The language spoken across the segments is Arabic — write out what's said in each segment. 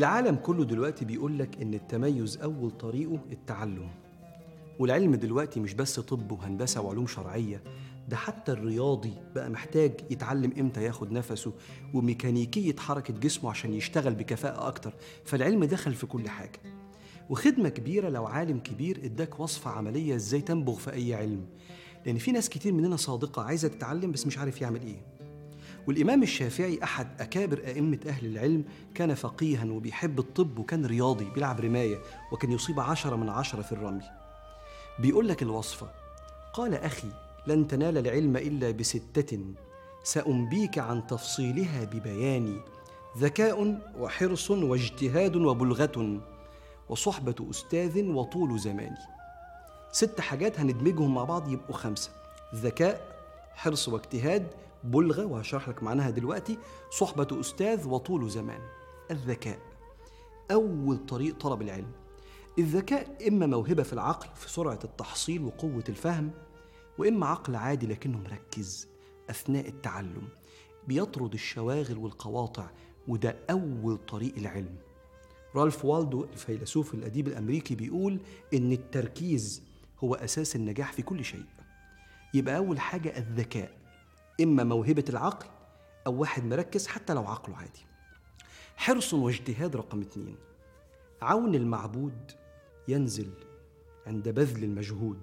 العالم كله دلوقتي بيقول لك إن التميز أول طريقه التعلم. والعلم دلوقتي مش بس طب وهندسة وعلوم شرعية ده حتى الرياضي بقى محتاج يتعلم إمتى ياخد نفسه وميكانيكية حركة جسمه عشان يشتغل بكفاءة أكتر. فالعلم دخل في كل حاجة. وخدمة كبيرة لو عالم كبير إداك وصفة عملية إزاي تنبغ في أي علم. لأن في ناس كتير مننا صادقة عايزة تتعلم بس مش عارف يعمل إيه. والإمام الشافعي أحد أكابر أئمة أهل العلم كان فقيها وبيحب الطب وكان رياضي بيلعب رماية وكان يصيب عشرة من عشرة في الرمي. بيقول لك الوصفة قال أخي لن تنال العلم إلا بستة. سأنبيك عن تفصيلها ببياني ذكاء وحرص واجتهاد وبلغة. وصحبة أستاذ وطول زمان. ست حاجات هندمجهم مع بعض يبقوا خمسة ذكاء حرص واجتهاد بلغة وهشرح لك معناها دلوقتي. صحبة أستاذ وطول زمان. الذكاء. أول طريق طلب العلم. الذكاء إما موهبة في العقل في سرعة التحصيل وقوة الفهم وإما عقل عادي لكنه مركز أثناء التعلم. بيطرد الشواغل والقواطع وده أول طريق العلم. رالف والدو الفيلسوف الأديب الأمريكي بيقول إن التركيز هو أساس النجاح في كل شيء. يبقى أول حاجة الذكاء. إما موهبة العقل أو واحد مركز حتى لو عقله عادي. حرص واجتهاد رقم اتنين. عون المعبود ينزل عند بذل المجهود.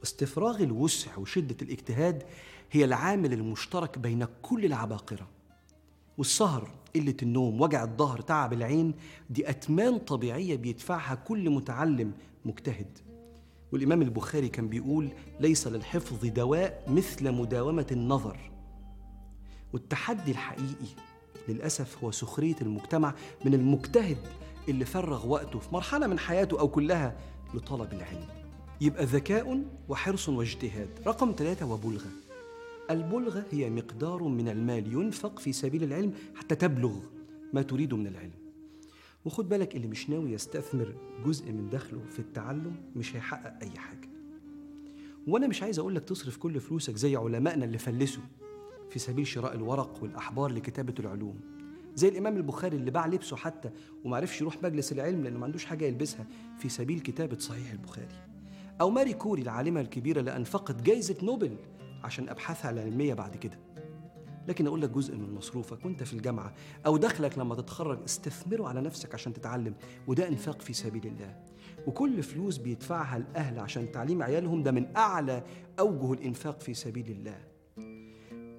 واستفراغ الوسع وشدة الاجتهاد هي العامل المشترك بين كل العباقرة. والسهر قلة النوم وجع الظهر تعب العين دي أتمان طبيعية بيدفعها كل متعلم مجتهد. والإمام البخاري كان بيقول ليس للحفظ دواء مثل مداومة النظر. والتحدي الحقيقي للأسف هو سخرية المجتمع من المجتهد اللي فرغ وقته في مرحلة من حياته أو كلها لطلب العلم. يبقى ذكاء وحرص واجتهاد. رقم ثلاثة وبلغة. البلغة هي مقدار من المال ينفق في سبيل العلم حتى تبلغ ما تريد من العلم. وخد بالك اللي مش ناوي يستثمر جزء من دخله في التعلم مش هيحقق أي حاجة. وأنا مش عايز أقول لك تصرف كل فلوسك زي علمائنا اللي فلسوا في سبيل شراء الورق والأحبار لكتابة العلوم. زي الإمام البخاري اللي باع لبسه حتى ومعرفش يروح مجلس العلم لأنه ما عندوش حاجة يلبسها في سبيل كتابة صحيح البخاري. أو ماري كوري العالمة الكبيرة اللي أنفقت جايزة نوبل عشان أبحاثها العلمية بعد كده. لكن أقول لك جزء من مصروفك وأنت في الجامعة أو دخلك لما تتخرج استثمره على نفسك عشان تتعلم وده إنفاق في سبيل الله. وكل فلوس بيدفعها الأهل عشان تعليم عيالهم ده من أعلى أوجه الإنفاق في سبيل الله.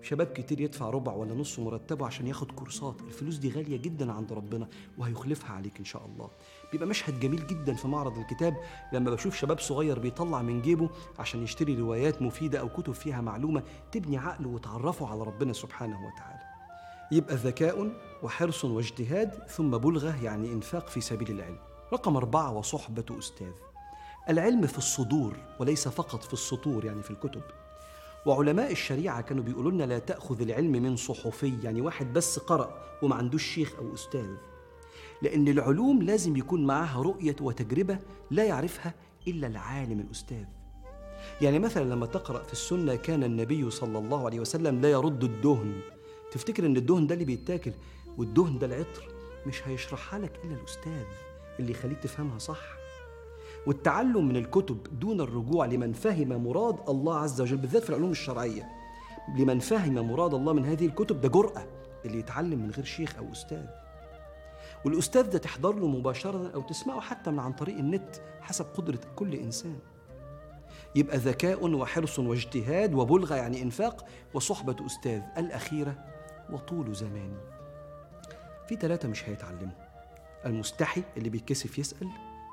شباب كتير يدفع ربع ولا نص مرتبه عشان ياخد كورسات. الفلوس دي غالية جدا عند ربنا وهيخلفها عليك إن شاء الله. بيبقى مشهد جميل جدا في معرض الكتاب لما بشوف شباب صغير بيطلع من جيبه عشان يشتري روايات مفيدة أو كتب فيها معلومة تبني عقله وتعرفه على ربنا سبحانه وتعالى. يبقى ذكاء وحرص واجتهاد ثم بلغة يعني إنفاق في سبيل العلم. رقم أربعة وصحبة أستاذ. العلم في الصدور وليس فقط في السطور يعني في الكتب. وعلماء الشريعة كانوا بيقولوا لنا لا تأخذ العلم من صحفي يعني واحد بس قرأ وما عندوش شيخ أو أستاذ. لأن العلوم لازم يكون معها رؤية وتجربة لا يعرفها إلا العالم الأستاذ. يعني مثلا لما تقرأ في السنة كان النبي صلى الله عليه وسلم لا يرد الدهن. تفتكر إن الدهن ده اللي بيتاكل والدهن ده العطر؟ مش هيشرحها لك إلا الأستاذ اللي يخليك تفهمها صح. والتعلم من الكتب دون الرجوع لمن فهم مراد الله عز وجل بالذات في العلوم الشرعية. لمن فهم مراد الله من هذه الكتب ده جرأة اللي يتعلم من غير شيخ أو أستاذ. والأستاذ ده تحضر له مباشرة أو تسمعه حتى من عن طريق النت حسب قدرة كل إنسان. يبقى ذكاء وحرص واجتهاد وبلغة يعني إنفاق وصحبة أستاذ الأخيرة وطول زمان. في ثلاثة مش هيتعلموا. المستحي اللي بيتكسف يسأل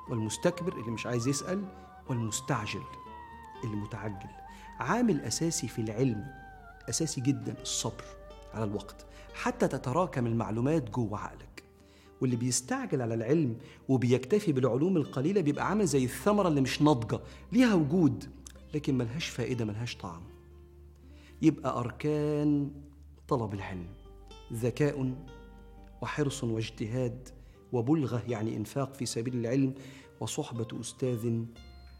والمستكبر اللي مش عايز يسأل والمستعجل اللي متعجل. عامل أساسي في العلم أساسي جدا الصبر على الوقت. حتى تتراكم المعلومات جوه عقلك. واللي بيستعجل على العلم وبيكتفي بالعلوم القليلة بيبقى عامل زي الثمرة اللي مش ناضجة. ليها وجود لكن ملهاش فائدة ملهاش طعم. يبقى أركان طلب العلم. ذكاء وحرص واجتهاد وبلغة يعني إنفاق في سبيل العلم وصحبة أستاذ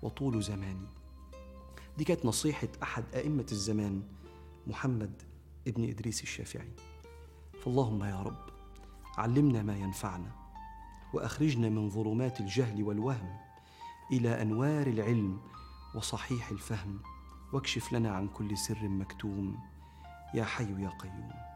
وطول زمان دي كانت نصيحة أحد أئمة الزمان محمد ابن إدريس الشافعي. فاللهم يا رب علمنا ما ينفعنا وأخرجنا من ظلمات الجهل والوهم إلى أنوار العلم وصحيح الفهم واكشف لنا عن كل سر مكتوم. يا حي يا قيوم.